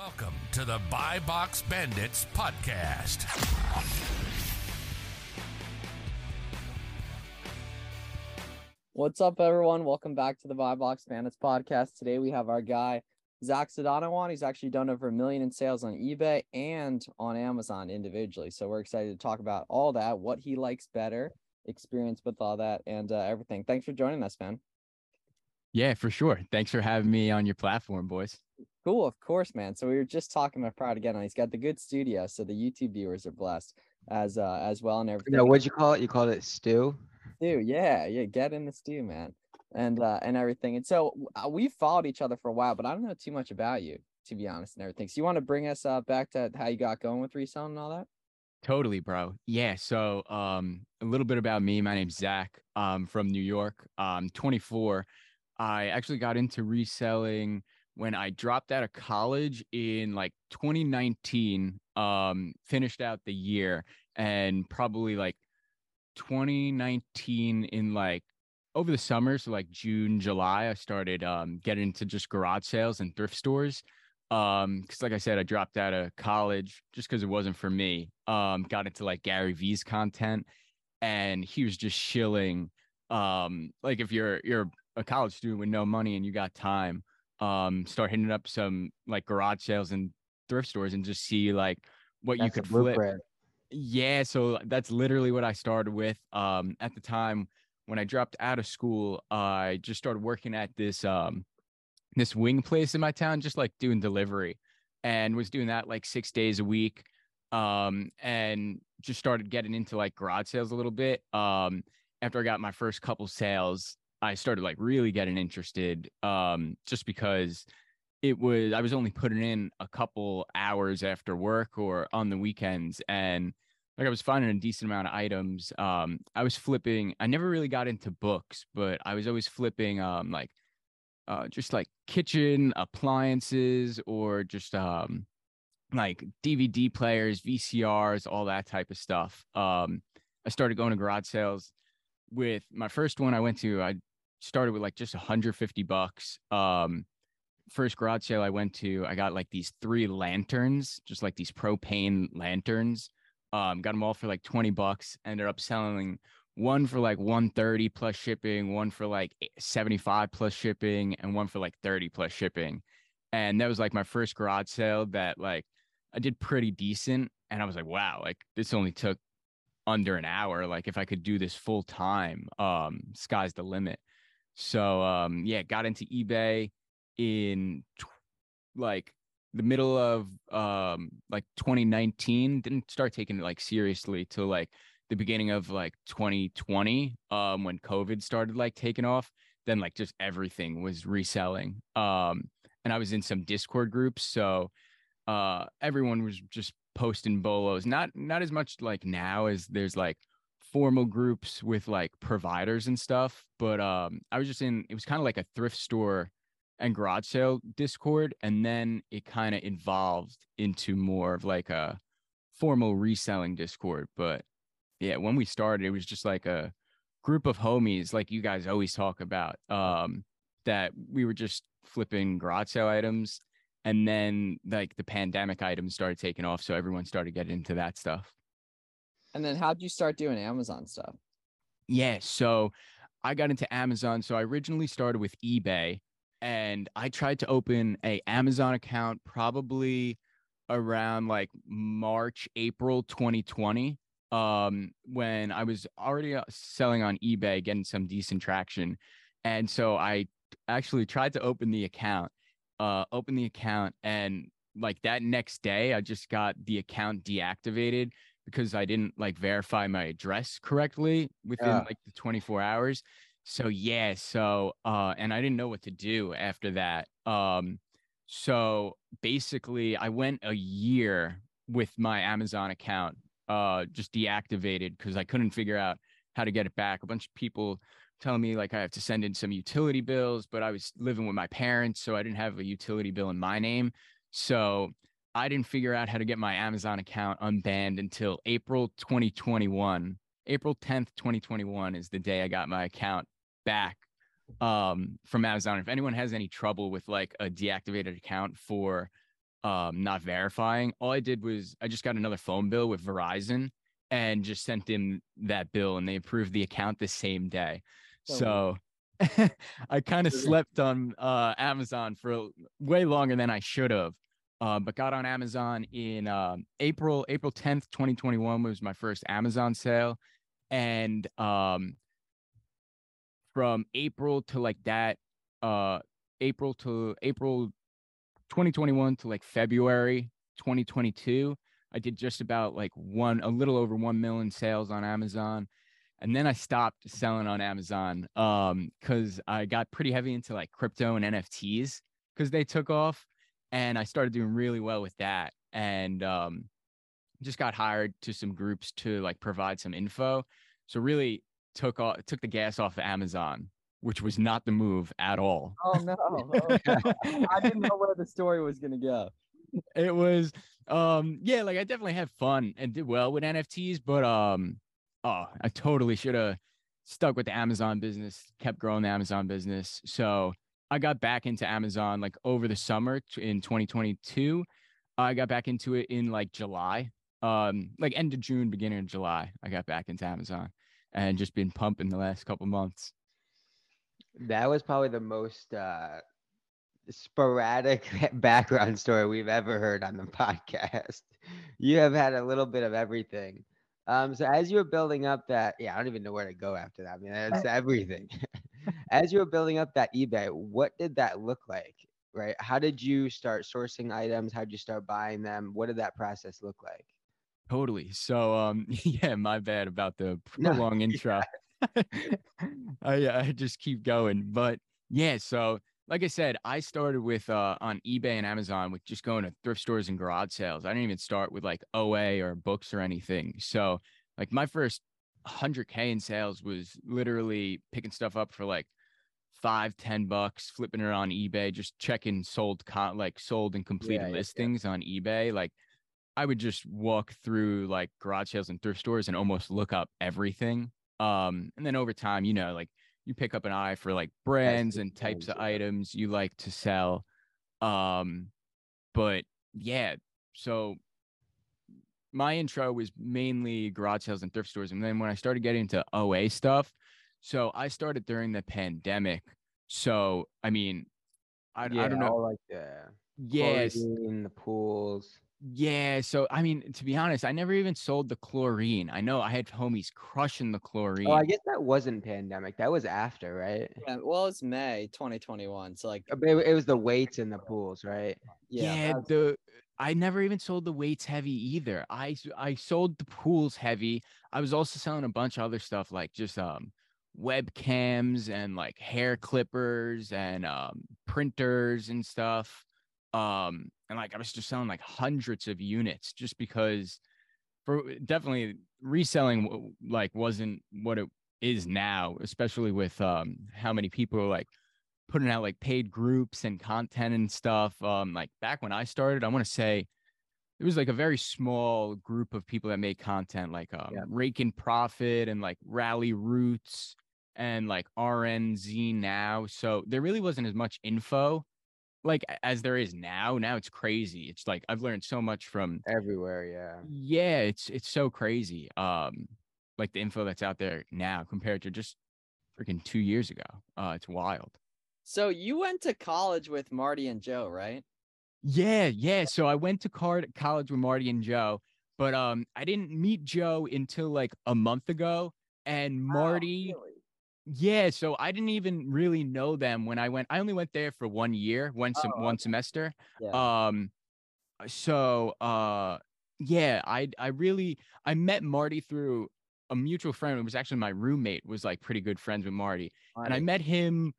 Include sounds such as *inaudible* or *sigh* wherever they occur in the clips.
Welcome to the Buy Box Bandits podcast. What's up, everyone? Welcome back to the Buy Box Bandits podcast. Today we have our guy Zach Sedano on. He's actually done over a million in sales on eBay and on Amazon individually. So we're excited to talk about all that, what he likes better, experience with all that, and uh, everything. Thanks for joining us, man. Yeah, for sure. Thanks for having me on your platform, boys. Cool, of course, man. So we were just talking about Proud again. He's got the good studio, so the YouTube viewers are blessed as uh as well and everything. No, what'd you call it? You called it stew. stew. Yeah, yeah, get in the stew, man, and uh, and everything. And so uh, we followed each other for a while, but I don't know too much about you, to be honest, and everything. So you want to bring us uh, back to how you got going with reselling and all that? Totally, bro. Yeah. So, um, a little bit about me. My name's Zach. I'm from New York. I'm 24. I actually got into reselling when I dropped out of college in like 2019. Um, finished out the year and probably like 2019 in like over the summer, so like June, July, I started um getting into just garage sales and thrift stores. Um, because like I said, I dropped out of college just because it wasn't for me. Um, got into like Gary Vee's content, and he was just shilling. Um, like if you're you're a college student with no money and you got time, um, start hitting up some like garage sales and thrift stores and just see like what you That's a could flip. blueprint. Yeah, so that's literally what I started with. Um, at the time when I dropped out of school, I just started working at this um this wing place in my town, just like doing delivery, and was doing that like six days a week. Um, and just started getting into like garage sales a little bit. Um, after I got my first couple sales, I started like really getting interested. Um, just because it was I was only putting in a couple hours after work or on the weekends and like I was finding a decent amount of items. Um, I was flipping. I never really got into books, but I was always flipping um like uh just like kitchen appliances or just um like DVD players, VCRs, all that type of stuff. Um, I started going to garage sales with my first one I went to. I started with like just 150 bucks. Um, first garage sale I went to, I got like these three lanterns, just like these propane lanterns. Um, got them all for like 20 bucks. Ended up selling one for like 130 plus shipping, one for like 75 plus shipping, and one for like 30 plus shipping. And that was like my first garage sale that like I did pretty decent. And I was like, wow, like this only took under an hour. Like if I could do this full time, um, sky's the limit. So um, yeah, got into eBay in tw- like the middle of um like 2019 didn't start taking it like seriously till like the beginning of like 2020 um when covid started like taking off then like just everything was reselling um and i was in some discord groups so uh everyone was just posting bolos not not as much like now as there's like formal groups with like providers and stuff but um i was just in it was kind of like a thrift store and garage sale discord and then it kind of evolved into more of like a formal reselling discord but yeah when we started it was just like a group of homies like you guys always talk about um that we were just flipping garage sale items and then like the pandemic items started taking off so everyone started getting into that stuff And then how'd you start doing Amazon stuff? Yeah, so I got into Amazon. So I originally started with eBay and I tried to open a Amazon account probably around like March, April 2020 um when I was already uh, selling on eBay getting some decent traction. And so I actually tried to open the account uh open the account and like that next day I just got the account deactivated because I didn't like verify my address correctly within Yeah. like the 24 hours. So yeah, so uh and I didn't know what to do after that. Um so basically I went a year with my Amazon account uh just deactivated because I couldn't figure out how to get it back. A bunch of people telling me like I have to send in some utility bills, but I was living with my parents, so I didn't have a utility bill in my name. So I didn't figure out how to get my Amazon account unbanned until April 2021. April 10th, 2021 is the day I got my account back um, from Amazon. If anyone has any trouble with like a deactivated account for um not verifying. All I did was I just got another phone bill with Verizon and just sent them that bill and they approved the account the same day. So So *laughs* I kind of slept on uh Amazon for way longer than I should have. Uh, but got on Amazon in um, April, April 10th, 2021 was my first Amazon sale. And um from April to like that, uh April to April 2021 to like February 2022, I did just about like one, a little over 1 million sales on Amazon. And then I stopped selling on Amazon um cuz I got pretty heavy into like crypto and NFTs cuz they took off and I started doing really well with that and um just got hired to some groups to like provide some info. So really took off took the gas off of Amazon, which was not the move at all. Oh no. Oh, *laughs* no. I didn't know where the story was gonna go. it was um yeah like i definitely had fun and did well with nfts but um oh i totally should have stuck with the amazon business kept growing the amazon business so i got back into amazon like over the summer in 2022 i got back into it in like july um like end of june beginning of july i got back into amazon and just been pumping the last couple months That was probably the most uh, sporadic *laughs* background story we've ever heard on the podcast. *laughs* You have had a little bit of everything. Um, so as you were building up that, yeah, I don't even know where to go after that. I mean, it's everything. *laughs* as you were building up that eBay, what did that look like? Right? How did you start sourcing items? How did you start buying them? What did that process look like? Totally. So um *laughs* yeah, my bad about the *laughs* No, prolonged intro. *laughs* I I just keep going. But yeah, so like I said, I started with uh on eBay and Amazon with just going to thrift stores and garage sales. I didn't even start with like OA or books or anything. So like my first 100k in sales was literally picking stuff up for like five, ten bucks, flipping it on eBay, just checking sold con like sold and completed yeah, yeah. listings on eBay. Like I would just walk through like garage sales and thrift stores and almost look up everything. Um, and then over time, you know, like you pick up an eye for like brands and types of items you like to sell. Um, but yeah, so my intro was mainly garage sales and thrift stores. And then when I started getting into OA stuff, so I started during the pandemic. So I mean, I, I don't know. like the Yes. chlorine, the pools. Yeah, so I mean, to be honest, I never even sold the chlorine. I know I had homies crushing the chlorine. Oh, I guess that wasn't pandemic. That was after, right? Yeah, well, it's May 2021, so like Uh, It, it was the weights in the pools, right? yeah, yeah, that's- the I never even sold the weights heavy either. I I sold the pools heavy. I was also selling a bunch of other stuff like just um webcams and like hair clippers and um printers and stuff. Um and like I was just selling like hundreds of units just because for definitely reselling like wasn't what it is now, especially with um how many people are like putting out like paid groups and content and stuff. Um, like back when I started, I want to say it was like a very small group of people that made content, like um, Yeah. Rake and Profit and like Ralli Roots and like RNZ now. So there really wasn't as much info like as there is now. Now it's crazy. It's like I've learned so much from Everywhere, yeah. yeah, it's it's so crazy. Um, like the info that's out there now compared to just freaking two years ago. Uh, it's wild. So you went to college with Marty and Joe, right? Yeah, yeah. So I went to car- college with Marty and Joe, but um, I didn't meet Joe until like a month ago. And Marty, Really? yeah. So I didn't even really know them when I went. I only went there for one year, one sem- Oh, one semester. Yeah. Um, so uh, yeah, I I really I met Marty through a mutual friend. It was actually my roommate was like pretty good friends with Marty, and I met him.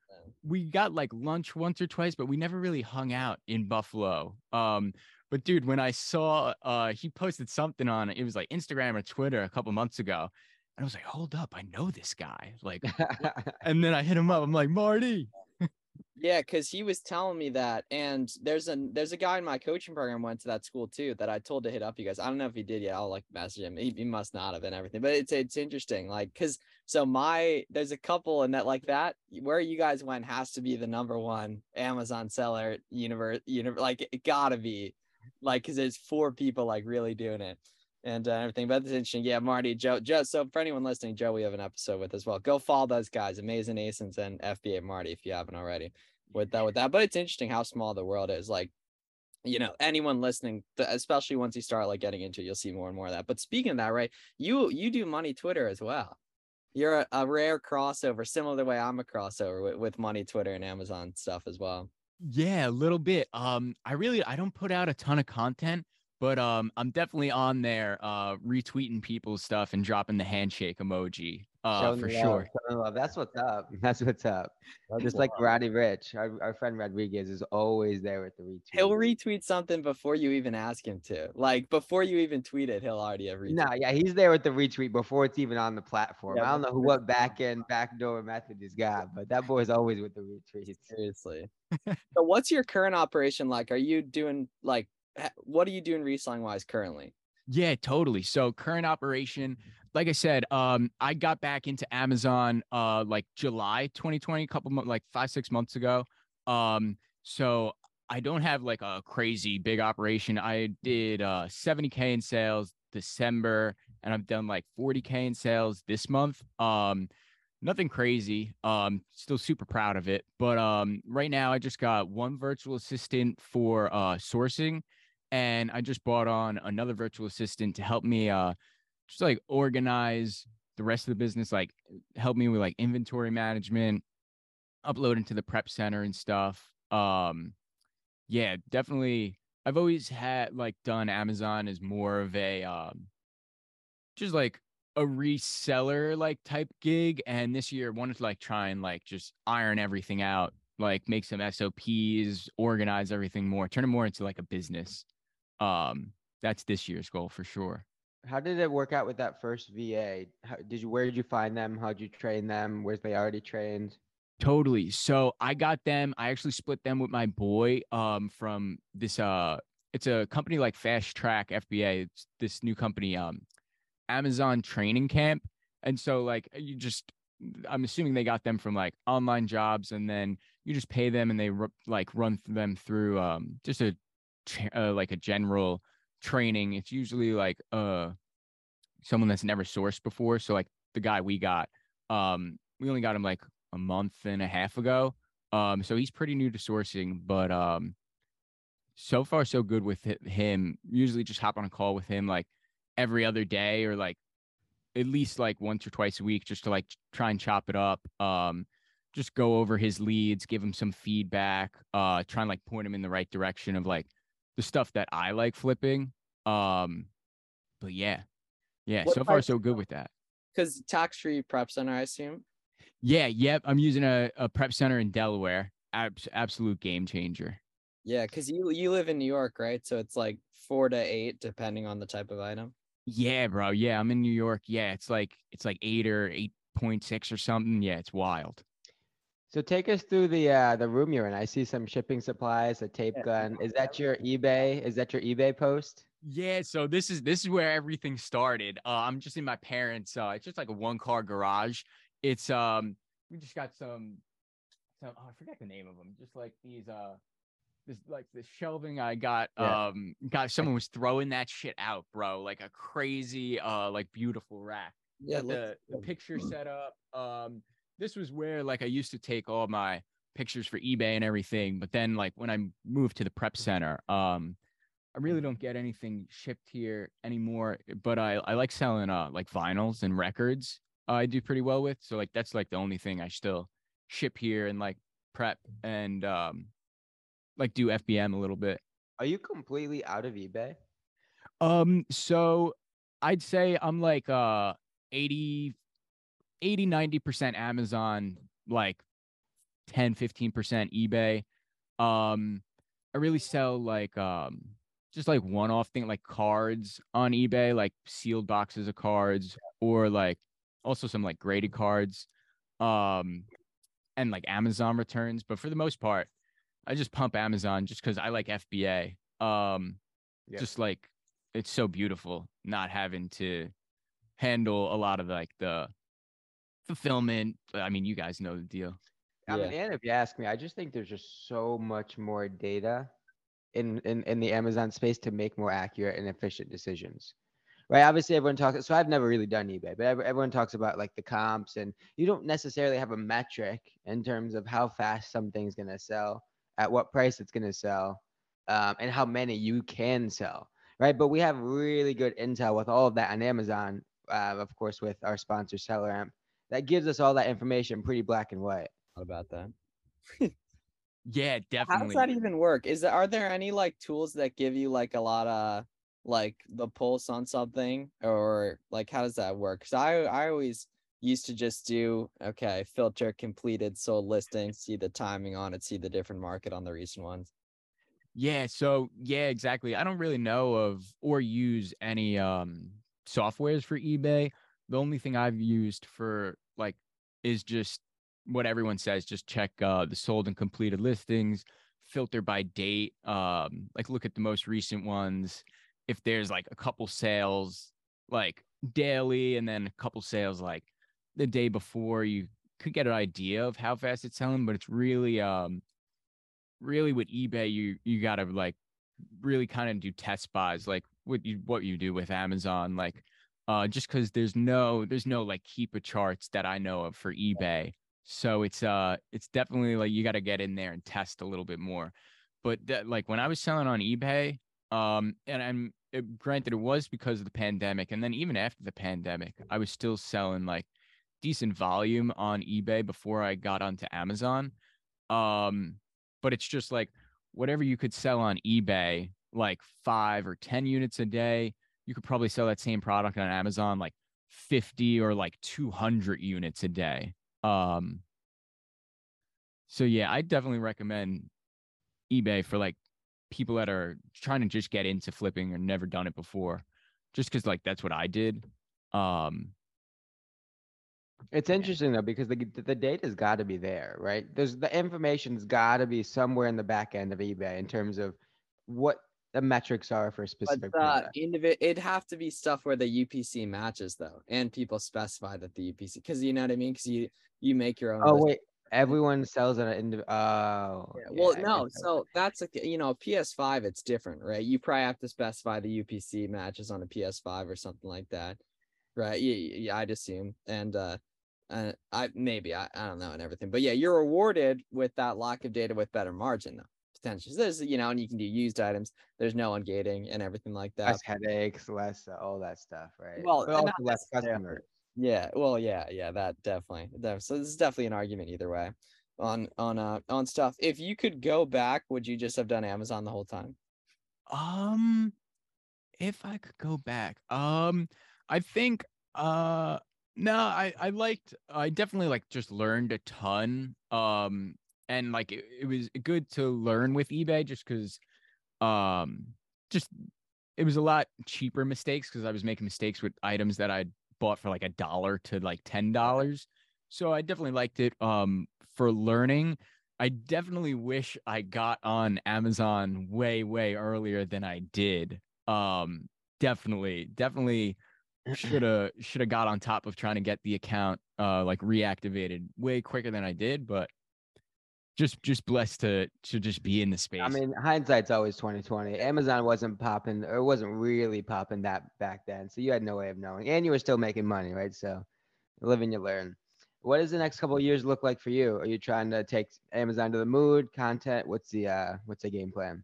We got like lunch once or twice, but we never really hung out in Buffalo. Um, but dude, when I saw uh he posted something on it, it was like Instagram or Twitter a couple months ago, and I was like, hold up, I know this guy. Like, *laughs* and then I hit him up. I'm like, Marty. Yeah, because he was telling me that, and there's a there's a guy in my coaching program went to that school too that I told to hit up you guys. I don't know if he did yet. I'll like message him. He, he must not have and everything, but it's it's interesting. Like, cause so my there's a couple and that like that where you guys went has to be the number one Amazon seller universe. Universe like it gotta be like because there's four people like really doing it and uh, everything. But it's interesting. Yeah, Marty, Joe, Joe. So for anyone listening, Joe, we have an episode with as well. Go follow those guys, Amazing Asins and FBA Marty, if you haven't already. With that, with that. But it's interesting how small the world is. Like, you know, anyone listening, especially once you start like getting into, it, you'll see more and more of that. But speaking of that, right? You you do money Twitter as well. You're a, a rare crossover, similar to the way I'm a crossover with, with money Twitter and Amazon stuff as well. Yeah, a little bit. Um, I really I don't put out a ton of content, but um, I'm definitely on there, uh, retweeting people's stuff and dropping the handshake emoji. Uh, for love, sure. love. That's what's up. *laughs* That's what's up. *laughs* Just like wild. Roddy Rich, our, our friend Rodriguez is always there with the retweet. He'll retweet something before you even ask him to. Like before you even tweet it, he'll already have retweeted. No, yeah, he's there with the retweet before it's even on the platform. Yeah, I don't know who what back end backdoor method he's got, but that boy's always with the *laughs* retweets. Seriously. so what's your current operation like? Are you doing like h- what are you doing reselling wise currently? Yeah, totally. So current operation, like I said, um, I got back into Amazon uh like July 2020, a couple months, like five, six months ago. Um, so I don't have like a crazy big operation. I did uh 70k in sales December, and I've done like 40k in sales this month. Um, nothing crazy. Um, still super proud of it. But um, right now I just got one virtual assistant for uh sourcing and I just bought on another virtual assistant to help me uh just like organize the rest of the business, like help me with like inventory management, upload into the prep center and stuff. Um yeah, definitely I've always had like done Amazon as more of a um just like a reseller like type gig and this year wanted to like try and like just iron everything out like make some SOPs, organize everything more, turn it more into like a business um that's this year's goal for sure How did it work out with that first VA? How, did you where did you find them? How'd you train them? Where's they already trained? totally so i got them i actually split them with my boy um from this uh it's a company like fast track fba it's this new company um amazon training camp and so like you just i'm assuming they got them from like online jobs and then you just pay them and they like run them through um just a uh, like a general training it's usually like uh someone that's never sourced before. So like the guy we got um we only got him like a month and a half ago. Um so he's pretty new to sourcing but um so far so good with him. Usually just hop on a call with him like every other day or like at least like once or twice a week just to like try and chop it up um just go over his leads give him some feedback uh try and like point him in the right direction of like the stuff that i like flipping um but yeah yeah What so far so good with that Because tax free prep center, I assume. yeah yep i'm using a, a prep center in delaware Abs- absolute game changer Yeah, because you you live in New York, right? So it's like four to eight, depending on the type of item. Yeah, bro. Yeah, I'm in New York. Yeah, it's like it's like eight or eight point six or something. Yeah, it's wild. So take us through the uh the room you're in. I see some shipping supplies, a tape Yeah. gun. Is that your eBay? Is that your eBay post? Yeah, so this is this is where everything started. Uh, I'm just in my parents' uh it's just like a one car garage. It's um we just got some some oh, I forget the name of them. Just like these uh this like the shelving I got Yeah. um got someone was throwing that shit out, bro. Like a crazy uh like beautiful rack. Yeah, the, the picture set up. Um, this was where like I used to take all my pictures for eBay and everything, but then like when I moved to the prep center, um, I really don't get anything shipped here anymore. But I I like selling uh like vinyls and records. uh, I do pretty well with. So like that's like the only thing I still ship here and like prep and um like do FBM a little bit. Are you completely out of eBay? Um, so I'd say I'm like uh 80, 80, 90% Amazon, like 10, 15% eBay. Um, I really sell like um just like one-off thing like cards on eBay, like sealed boxes of cards, or like also some like graded cards. Um and like Amazon returns. But for the most part, I just pump Amazon just because I like FBA. Um Yeah. just like it's so beautiful not having to handle a lot of like the fulfillment. I mean, you guys know the deal. I mean, and if you ask me, I just think there's just so much more data in, in in the Amazon space to make more accurate and efficient decisions. Right. Obviously, everyone talks. So I've never really done eBay, but everyone talks about like the comps, and you don't necessarily have a metric in terms of how fast something's going to sell, at what price it's going to sell, um, and how many you can sell. Right. But we have really good intel with all of that on Amazon, uh, of course, with our sponsor SellerAmp, that gives us all that information pretty black and white. What about that? *laughs* Yeah, definitely. How does that even work? Is there are there any like tools that give you like a lot of like the pulse on something or like how does that work? Because I I always used to just do okay, filter completed sold listings, see the timing on it, see the different market on the recent ones. Yeah, so yeah, exactly. I don't really know of or use any um softwares for eBay. The only thing I've used for like is just what everyone says, just check uh the sold and completed listings, filter by date, um like look at the most recent ones. If there's like a couple sales like daily and then a couple sales like the day before, you could get an idea of how fast it's selling, but it's really um really with eBay, you you gotta like really kind of do test buys, like what you what you do with Amazon, like uh just because there's no there's no like Keepa charts that I know of for eBay. So it's uh it's definitely like you gotta get in there and test a little bit more. But that like when I was selling on eBay, um and I'm it, granted it was because of the pandemic, and then even after the pandemic, I was still selling like decent volume on eBay before I got onto Amazon. Um but it's just like whatever you could sell on eBay, like five or 10 units a day, you could probably sell that same product on Amazon like 50 or like 200 units a day. Um, so yeah, I definitely recommend eBay for like people that are trying to just get into flipping or never done it before, just because like that's what I did. Um, It's interesting though because the the data's got to be there, right? There's the information's got to be somewhere in the back end of eBay in terms of what the metrics are for a But specific uh, individ it'd have to be stuff where the UPC matches though, and people specify that the UPC because you know what I mean. Because you you make your own. Oh list. wait, everyone sells it. Indiv- oh, Yeah, well, yeah, no. so. So that's a you know PS5. It's different, right? You probably have to specify the UPC matches on a PS5 or something like that, right? Yeah, yeah. I'd assume, and uh, uh, I maybe I, I don't know and everything, but yeah, you're rewarded with that lock of data with better margin though. Potentially, there's you know, and you can do used items. There's no ungating and everything like that. less headaches, less uh, all that stuff, right? Well, but also less customers. Yeah, well, yeah, yeah, that definitely. def- So this is definitely an argument either way on on uh on stuff. If you could go back, would you just have done Amazon the whole time? Um, if I could go back, um, I think, uh, no, I I liked, I definitely like just learned a ton. Um, and like it, it was good to learn with eBay just because, um, just it was a lot cheaper mistakes because I was making mistakes with items that I'd bought for like a dollar to like ten dollars. So I definitely liked it. Um, for learning. I definitely wish I got on Amazon way, way earlier than I did. Um, definitely, definitely should have *clears throat* should have got on top of trying to get the account uh like reactivated way quicker than I did, but just just blessed to to just be in the space. I mean, hindsight's always twenty twenty. Amazon wasn't popping, or wasn't really popping that back then, so you had no way of knowing, and you were still making money, right? So, live and you learn. What does the next couple of years look like for you? Are you trying to take Amazon to the mood, content? What's the uh, what's the game plan?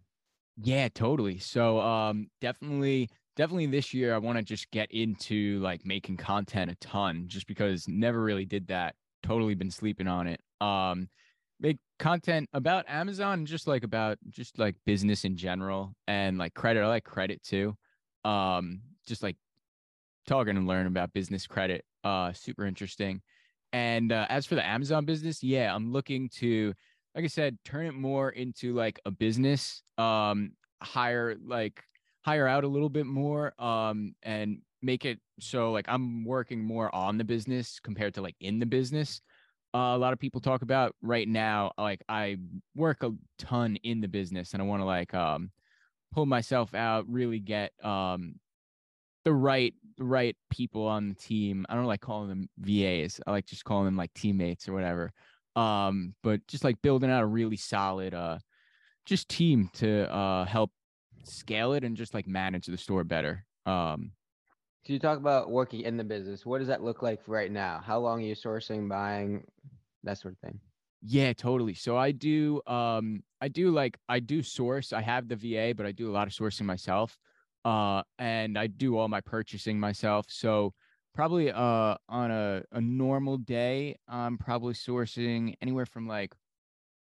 Yeah, totally. So um definitely definitely this year I want to just get into like making content a ton just because never really did that. Totally been sleeping on it. Um make content about Amazon and just like about just like business in general and like credit. I like credit too. Um just like talking and learning about business credit. Uh super interesting. And uh, as for the Amazon business, yeah, I'm looking to like I said, turn it more into like a business, um, hire like hire out a little bit more, um, and make it so like I'm working more on the business compared to like in the business. Uh, a lot of people talk about right now, like I work a ton in the business and I want to like um pull myself out, really get um the right the right people on the team. I don't like calling them VAs. I like just calling them like teammates or whatever um but just like building out a really solid uh just team to uh help scale it and just like manage the store better. Um Can you talk about working in the business? What does that look like right now? How long are you sourcing, buying, that sort of thing? Yeah, totally. So I do um I do like I do source. I have the VA, but I do a lot of sourcing myself. Uh and I do all my purchasing myself. So probably uh on a, a normal day, I'm probably sourcing anywhere from like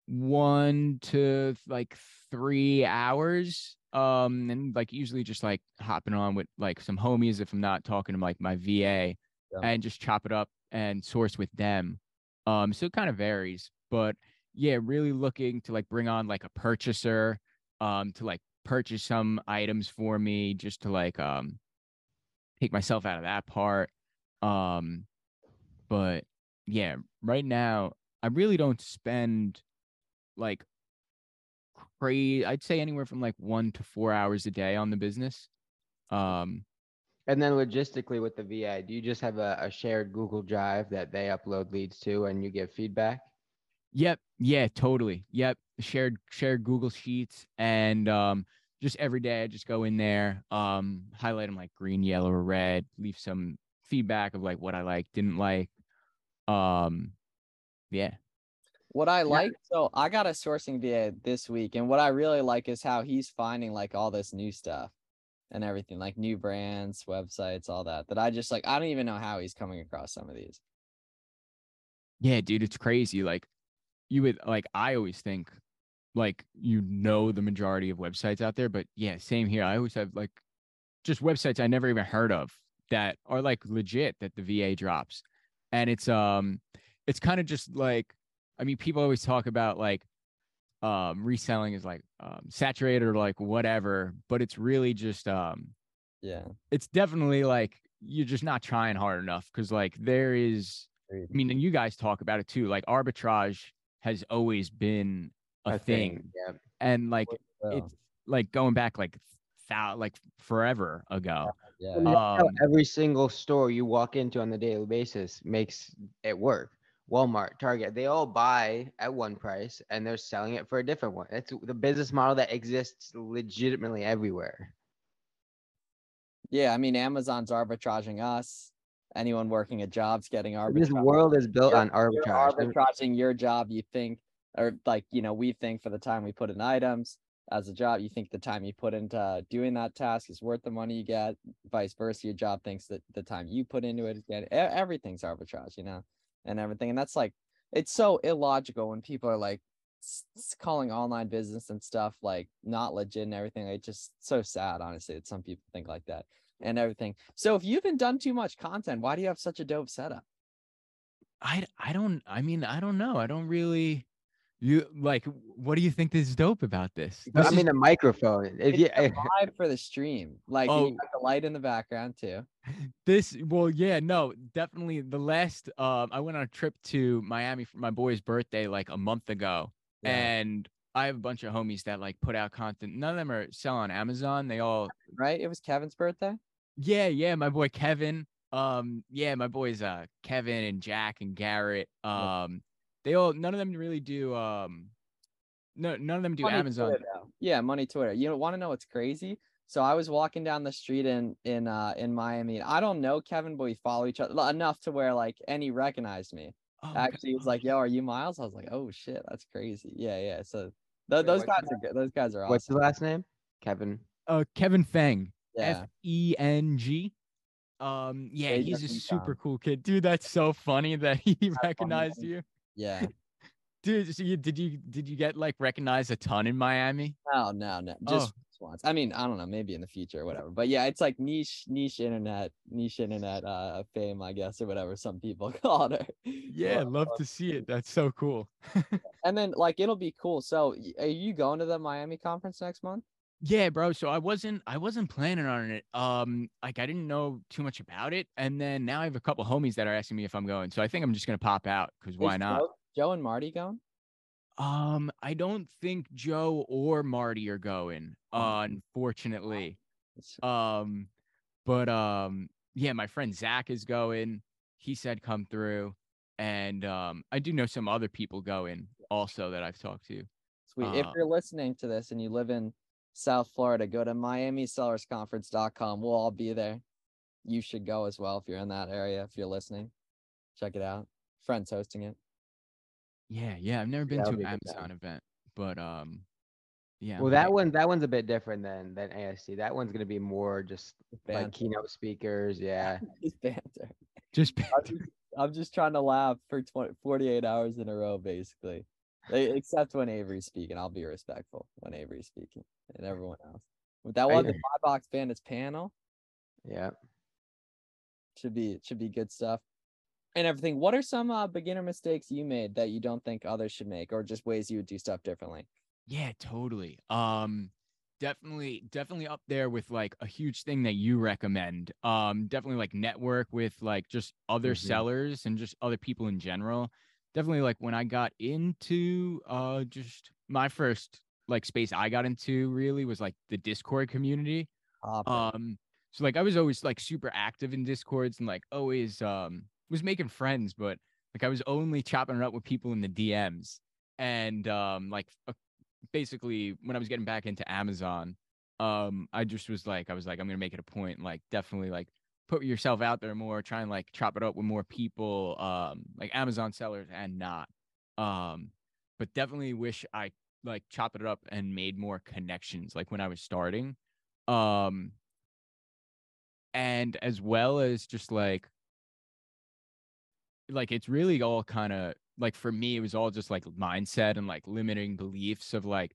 one to like three hours. Um and like usually just like hopping on with like some homies if I'm not talking to like my VA and just chop it up and source with them. Um, so it kind of varies, but yeah, really looking to like bring on like a purchaser, um, to like purchase some items for me, just to like um take myself out of that part. Um, but yeah, right now I really don't spend like crazy. I'd say anywhere from like one to four hours a day on the business. Um, And then logistically with the VA, do you just have a, a shared Google Drive that they upload leads to and you give feedback? Yep. Yeah, totally. Yep. Shared shared Google Sheets and um just every day I just go in there, um, highlight them like green, yellow, or red, leave some feedback of like what I like, didn't like. Um yeah. What I like, so I got a sourcing VA this week, and what I really like is how he's finding like all this new stuff and everything, like new brands, websites, all that. That I just like, I don't even know how he's coming across some of these. Yeah, dude, it's crazy. Like you would like I always think like you know the majority of websites out there, but yeah, same here. I always have like just websites I never even heard of that are like legit that the VA drops. And it's um it's kind of just like I mean people always talk about like um reselling is like um saturated or like whatever, but it's really just um Yeah. it's definitely like you're just not trying hard enough because like there is I mean, and you guys talk about it too. Like arbitrage has always been a, thing. Yeah. and like Yeah. it's like going back like thou like forever ago. Yeah. And Um, every single store you walk into on the daily basis makes it work. Walmart, Target, they all buy at one price and they're selling it for a different one. It's the business model that exists legitimately everywhere. Yeah. I mean, Amazon's arbitraging us. Anyone working a job's getting arbitraged. This world is built You're- on arbitrage. Arbitraging your job, you think, or like, you know, we think for the time we put in items as a job, you think the time you put into doing that task is worth the money you get. Vice versa, your job thinks that the time you put into it is getting everything's arbitrage, you know, and everything. And that's like, it's so illogical when people are like calling online business and stuff like not legit and everything. It's just so sad, honestly, that some people think like that and everything. So if you haven't done too much content, why do you have such a dope setup? I I don't I mean I don't know. I don't really you like what do you think is dope about this? I This is- mean, a microphone. If It's you, the *laughs* vibe for the stream. Like Oh. you got the light in the background too. this well yeah no definitely the last um i went on a trip to miami for my boy's birthday like a month ago and i have a bunch of homies that like put out content none of them are sell on amazon they all right? It was Kevin's birthday. yeah yeah my boy kevin um yeah my boys uh kevin and jack and garrett Yeah. um they all none of them really do um no none of them do Money amazon Twitter. Yeah, money Twitter. You don't want to know what's crazy? So I was walking down the street in in uh in Miami. I don't know Kevin, but we follow each other enough to where like any recognized me. Oh, Actually, he was like, "Yo, are you Miles?" I was like, "Oh shit, that's crazy." Yeah, yeah. So th- those guys are good. Those guys are what's awesome. his last name? Kevin. uh kevin feng Yeah. F E N G. Um, yeah, Yeah, he he's a does econ. super cool kid, dude. That's so funny that *laughs* he recognized man. you, Yeah. *laughs* dude. So you did you did you get like recognized a ton in Miami? No, no, no. Oh. Just once. I mean, I don't know, maybe in the future or whatever. But yeah, it's like niche, niche internet, niche internet uh fame, I guess, or whatever some people *laughs* call it. Yeah, Well, love to see it. That's so cool. *laughs* And then like it'll be cool. So are you going to the Miami conference next month? Yeah, bro. So I wasn't I wasn't planning on it. Um, like I didn't know too much about it, and then now I have a couple homies that are asking me if I'm going. So I think I'm just gonna pop out because why Is not? Joe, Joe and Marty going? Um, I don't think Joe or Marty are going. Oh. Unfortunately. Um, but um, yeah, my friend Zach is going. He said come through, and um, I do know some other people going also that I've talked to. Sweet. if Uh, you're listening to this and you live in South Florida, go to miamisellersconference.com. We'll all be there. You should go as well if you're in that area. If you're listening, check it out. Friends hosting it. Yeah, yeah. I've never been That'll to be an a good Amazon event, but um, yeah. Well, like- that one that one's a bit different than than ASC. That one's gonna be more just like keynote speakers. Yeah. *laughs* Just banter. just I'm just, I'm just trying to laugh for 20, 48 hours in a row, basically. Like, Except when Avery's speaking. I'll be respectful when Avery's speaking and everyone else. But that I- was the Buy Box Bandits panel. Yeah. Should be should be good stuff. And everything. What are some uh, beginner mistakes you made that you don't think others should make, or just ways you would do stuff differently? Yeah, totally. Um definitely definitely up there with like a huge thing that you recommend. Um definitely like network with like just other Mhm. sellers and just other people in general. Definitely like when I got into uh just my first like space I got into really was like the Discord community. Hopper. Um, so like I was always like super active in discords and like always um was making friends, but like I was only chopping it up with people in the DMs. And um like uh, basically when I was getting back into Amazon, um I just was like I was like I'm gonna make it a point, like definitely like put yourself out there more, try and like chop it up with more people, um like Amazon sellers and not. Um, but definitely wish I like chopped it up and made more connections like when I was starting um and as well as just like like it's really all kind of like for me it was all just like mindset and like limiting beliefs of like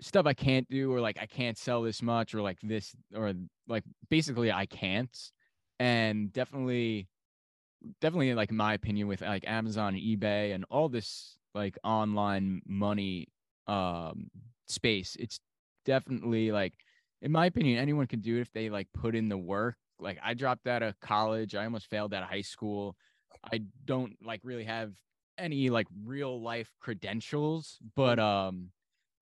stuff I can't do or like I can't sell this much or like this or like basically I can't. And definitely definitely like my opinion with like Amazon and eBay and all this like online money um space it's definitely like in my opinion anyone can do it if they like put in the work. Like i dropped out of college i almost failed out of high school. I don't like really have any like real life credentials but um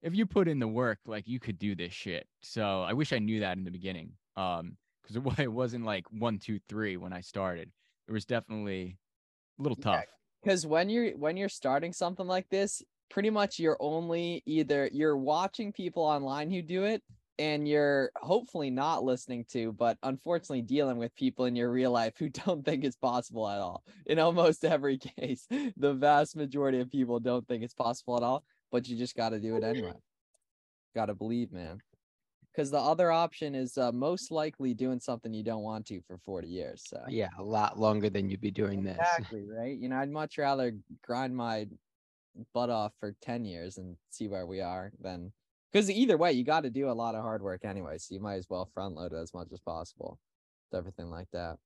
if you put in the work like you could do this shit. So i wish i knew that in the beginning um because it, *laughs* it wasn't like one two three when i started. It was definitely a little tough. because when you're when you're starting something like this pretty much you're only either you're watching people online who do it and you're hopefully not listening to but unfortunately dealing with people in your real life who *laughs* don't think it's possible at all. In almost every *laughs* case the vast majority of people don't think it's possible at all but you just got to do it anyway got to believe man because the other option is uh, most likely doing something you don't want to for 40 years so Yeah, a lot longer than you'd be doing this. Exactly, right? You know, I'd much rather grind my butt off for 10 years and see where we are than because either way, you got to do a lot of hard work anyway. So you might as well front load it as much as possible. with Everything like that.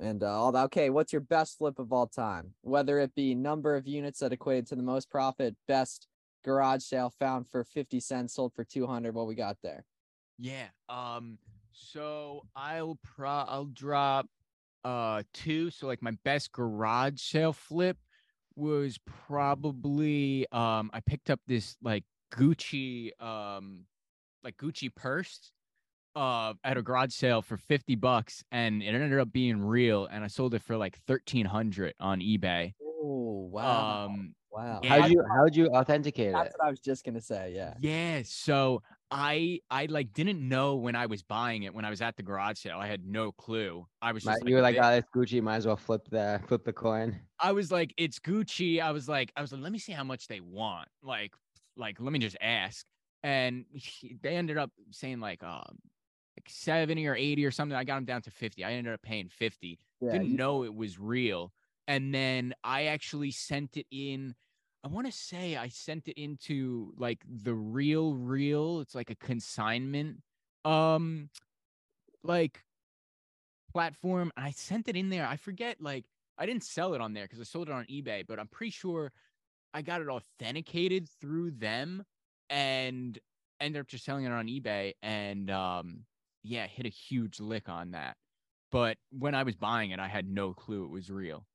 And uh, all that. Okay, what's your best flip of all time? Whether it be number of units that equated to the most profit, best garage sale found for 50 cents, sold for 200. What we got there? Yeah. Um. So I'll pro I'll drop uh two. So like my best garage sale flip was probably um I picked up this like Gucci um like Gucci purse uh at a garage sale for 50 bucks and it ended up being real and I sold it for like 1300 on eBay. Oh, wow. Um wow. How'd you how'd you authenticate That's it? what I was just going to say. Yeah. Yeah, so I I like didn't know when I was buying it when I was at the garage sale. I had no clue. I was just you were like, oh, it's Gucci. Might as well flip the flip the coin. I was like, it's Gucci. I was like, I was like, let me see how much they want. Like, like let me just ask. And he- *laughs* they ended up saying like um like 70 or 80 or something. I got them down to 50. I ended up paying 50. Yeah. Didn't you- know it was real. And then I actually sent it in. I want to say I sent it into like the RealReal. It's like a consignment um like platform. And I sent it in there. I forget like I didn't sell it on there because I sold it on eBay, but I'm pretty sure I got it authenticated through them and ended up just selling it on eBay and um yeah, hit a huge lick on that. But when I was buying it, I had no clue it was real.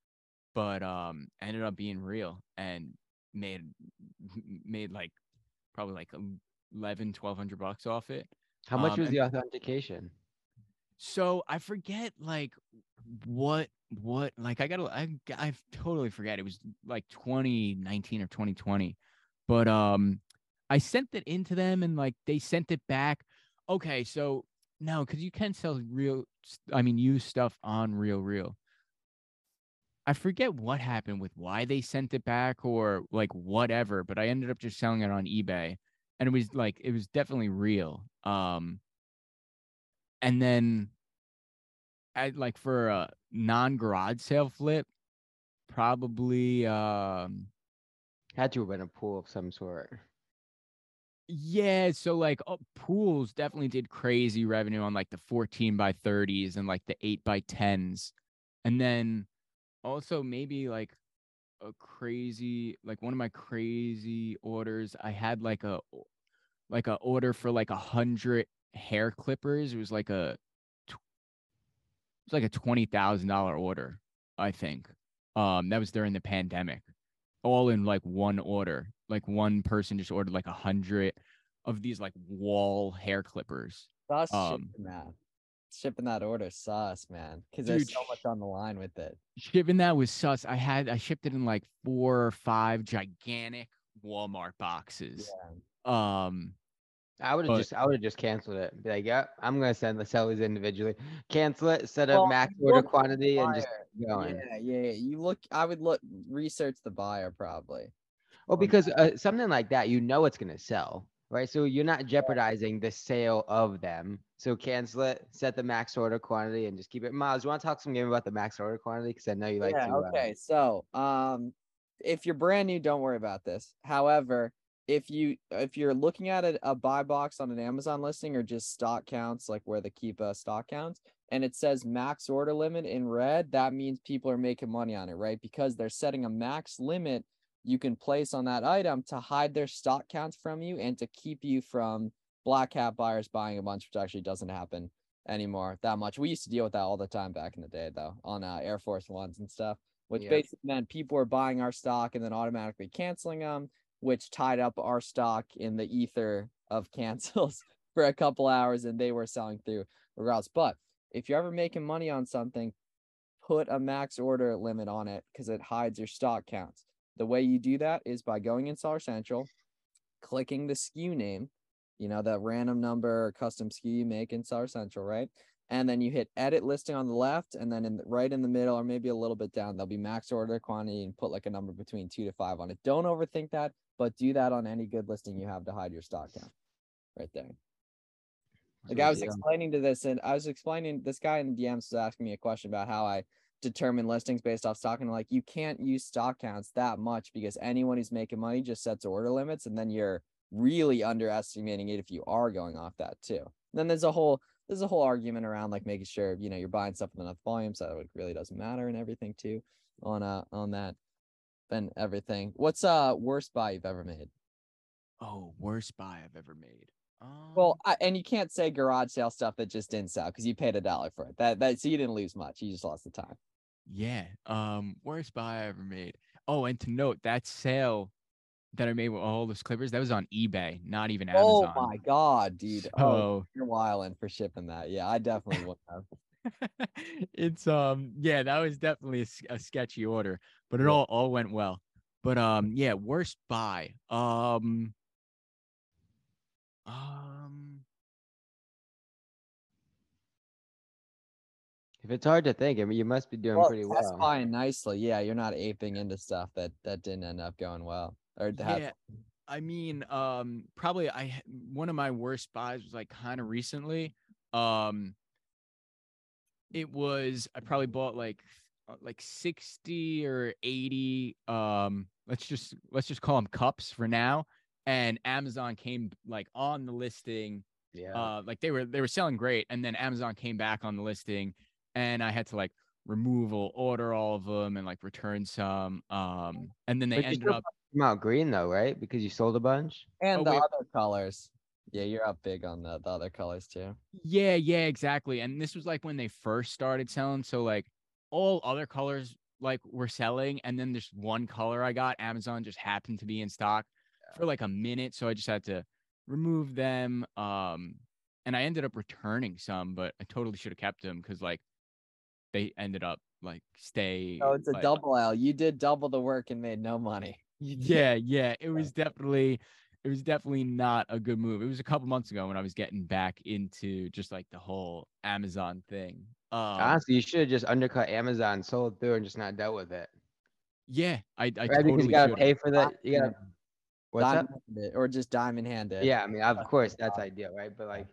But um ended up being real and made made like probably like 11 1200 bucks off it. How much Um, was the authentication? So I forget like what what like I gotta I I totally forget it was like 2019 or 2020, But um, I sent it into them and like they sent it back. Okay, so no, because you can sell real, I mean, used stuff on RealReal. I forget what happened with why they sent it back or like whatever, but I ended up just selling it on eBay, and it was like it was definitely real. Um, and then, I like for a non garage sale flip, probably um Had to have been a pool of some sort. Yeah, so like uh, pools definitely did crazy revenue on like the 14 by 30s and like the 8 by 10s. And then also maybe like a crazy like one of my crazy orders, I had like a like a order for like a hundred hair clippers. It was like a it was like a twenty thousand dollar order, I think. Um that was during the pandemic. All in like one order. Like one person just ordered like a hundred of these like wall hair clippers. Sus Um, shipping that. Shipping that order sus, man. Because there's Dude, so much on the line with it. Shipping that was sus. I had I shipped it in like four or five gigantic Walmart boxes. Yeah. Um I would have just I would have just canceled it. Be like, yeah, I'm gonna send the sellers individually. Cancel it, set Well, up max order look at the quantity, and just keep going. Yeah, yeah, yeah. You look I would look research the buyer probably. Well, because uh, something like that, you know it's gonna sell, right? So you're not jeopardizing the sale of them. So cancel it, set the max order quantity, and just keep it. Miles, you want to talk some game about the max order quantity? Because I know you like yeah, to. uh, okay. So, um, if you're brand new, don't worry about this. However, if you if you're looking at a, a buy box on an Amazon listing or just stock counts, like where the keep uh, stock counts, and it says max order limit in red, that means people are making money on it, right? Because they're setting a max limit you can place on that item to hide their stock counts from you and to keep you from black hat buyers buying a bunch, which actually doesn't happen anymore that much. We used to deal with that all the time back in the day, though, on uh, Air Force Ones and stuff, which Yep. basically meant people were buying our stock and then automatically canceling them, which tied up our stock in the ether of *laughs* cancels for a couple hours and they were selling through regardless. But if you're ever making money on something, put a max order limit on it because it hides your stock counts. The way you do that is by going in Seller Central, clicking the SKU name, you know, that random number or custom SKU you make in Seller Central, right? And then you hit edit listing on the left, and then in the, right in the middle, or maybe a little bit down, there'll be max order quantity and put like a number between two to five on it. Don't overthink that, but do that on any good listing you have to hide your stock count right there. Like I was explaining to this, and I was explaining this guy in the DMs was asking me a question about how I determine listings based off stock, and like you can't use stock counts that much because anyone who's making money just sets order limits, and then you're really underestimating it if you are going off that too. then there's a whole there's a whole argument around like making sure you know you're buying stuff with enough volume, so it really doesn't matter and everything too on uh on that and everything. What's uh worst buy you've ever made? oh, worst buy I've ever made. Um, Well, I, and you can't say garage sale stuff that just didn't sell because you paid a dollar for it. That that so you didn't lose much. You just lost the time. Yeah. Um, worst buy I ever made. Oh, and to note that sale that I made with all those clippers, that was on eBay, not even Amazon. Oh my god, dude! Oh, So you're wilding for shipping that. Yeah, I definitely would have. *laughs* it's um yeah, that was definitely a sketchy order, but it Yeah. all all went well. But um yeah, worst buy. Um um If it's hard to think, I mean, you must be doing Well, pretty that's well. fine nicely. Yeah, you're not aping into stuff that that didn't end up going well or had yeah, I mean, um, probably I h- one of my worst buys was like kind of recently. Um, it was I probably bought like uh, like sixty or eighty. Um, let's just let's just call them cups for now. And Amazon came like on the listing. Yeah. Uh, like they were they were selling great, and then Amazon came back on the listing, and I had to like remove or order all of them and like return some. Um, and then they But you ended up. Come out green though, right? Because you sold a bunch. and Oh, the wait. other colors. Yeah, you're up big on the, the other colors too. Yeah, yeah, exactly. And this was like when they first started selling. So like all other colors like were selling, and then there's one color I got. Amazon just happened to be in stock for like a minute, so I just had to remove them. Um, and I ended up returning some, but I totally should have kept them because like they ended up like stay. Oh, it's a like- double L. You did double the work and made no money. *laughs* yeah, yeah. It was definitely it was definitely not a good move. It was a couple months ago when I was getting back into just like the whole Amazon thing. Um, Honestly, you should have just undercut Amazon, sold through, and just not dealt with it. yeah, I, I Right? totally because you gotta should've. pay for that. You gotta. What's diamond up? it, or just diamond handed. Yeah, I mean, of course, that's *laughs* ideal, right? But like,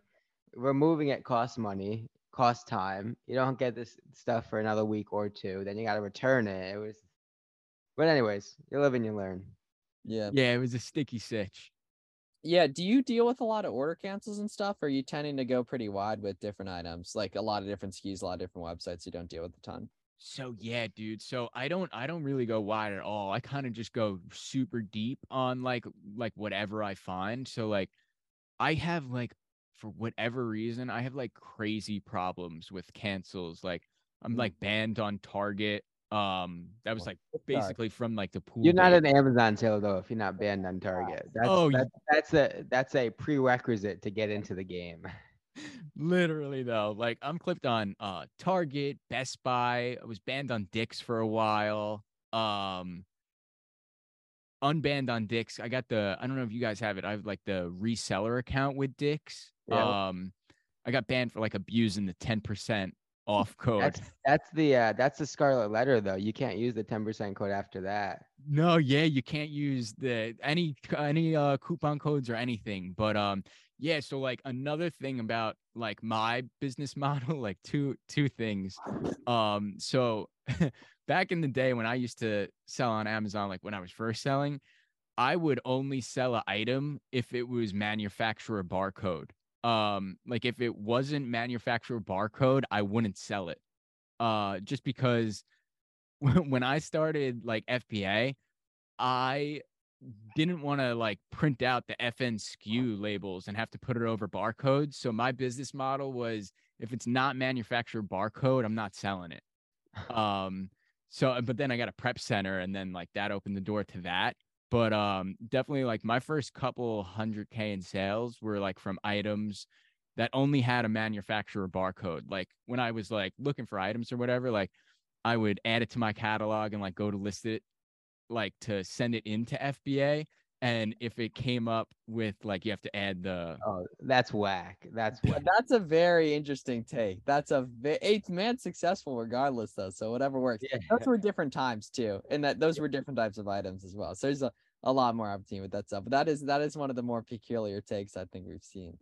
removing it costs money, costs time. You don't get this stuff for another week or two. Then you gotta return it. It was. But anyways, you live and you learn. Yeah. Yeah, it was a sticky sitch. Yeah. Do you deal with a lot of order cancels and stuff? Or are you tending to go pretty wide with different items, like a lot of different SKUs, a lot of different websites you don't deal with a ton? So yeah, dude. So I don't I don't really go wide at all. I kind of just go super deep on like like whatever I find. So like I have like for whatever reason, I have like crazy problems with cancels. Like I'm Mm. like banned on Target. Um that was like basically from like the pool. You're not an Amazon seller though if you're not banned on Target. That's Oh, that's, that's a that's a prerequisite to get into the game. *laughs* Literally though, like I'm clipped on uh Target, Best Buy. I was banned on Dick's for a while. Um unbanned on Dick's. I got the I don't know if you guys have it. I have like the reseller account with Dick's. Yeah. Um I got banned for like abusing the 10% off code. That's that's the uh, that's the scarlet letter though. You can't use the 10% code after that. No, yeah, you can't use the any any uh coupon codes or anything. But um yeah, so like another thing about like my business *laughs* model, like two two things. Um so *laughs* back in the day when I used to sell on Amazon, like when I was first selling, I would only sell an item if it was manufacturer barcode. Um like if it wasn't manufacturer barcode, I wouldn't sell it. Uh just because *laughs* when I started like FBA, I didn't want to like print out the FN SKU labels and have to put it over barcodes. So my business model was if it's not manufacturer barcode, I'm not selling it. *laughs* Um, so but then I got a prep center and then like that opened the door to that. But um definitely like my first couple hundred K in sales were like from items that only had a manufacturer barcode. Like when I was like looking for items or whatever, like I would add it to my catalog and like go to list it, like to send it into FBA. And if it came up with like you have to add the Oh, that's whack. That's *laughs* whack. That's a very interesting take. That's a ve- eighth man successful regardless though. So whatever works. Yeah. Those were different times too, and that those were different types of items as well. So there's a, a lot more opportunity with that stuff. But that is that is one of the more peculiar takes I think we've seen.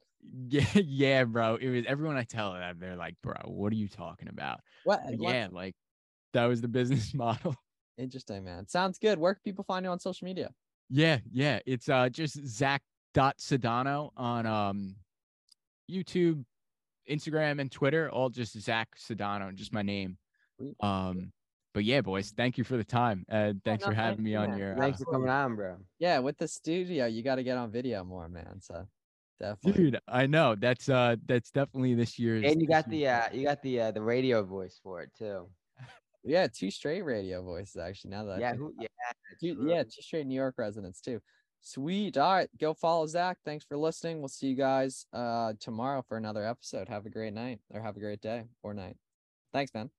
yeah, *laughs* yeah, bro. It was everyone I tell that they're like, bro, what are you talking about? What? Like, yeah, like that was the business *laughs* model. Interesting, man. Sounds good. Where can people find you on social media? Yeah, yeah. It's uh just Zach dot Sedano on um YouTube, Instagram, and Twitter. All just Zach Sedano, just my name. Um, but yeah, boys, thank you for the time. Uh, thanks no, for having thank me on man. your. Thanks uh, for coming on, bro. Yeah, with the studio, you got to get on video more, man. So definitely. dude. I know that's uh that's definitely this year's. And you this got the uh you got the uh the radio voice for it too. Yeah, two straight radio voices actually. Now that Yeah, who, yeah, Two, yeah, two straight New York residents too. Sweet. All right, go follow Zach. Thanks for listening. We'll see you guys uh tomorrow for another episode. Have a great night or have a great day or night. Thanks, man.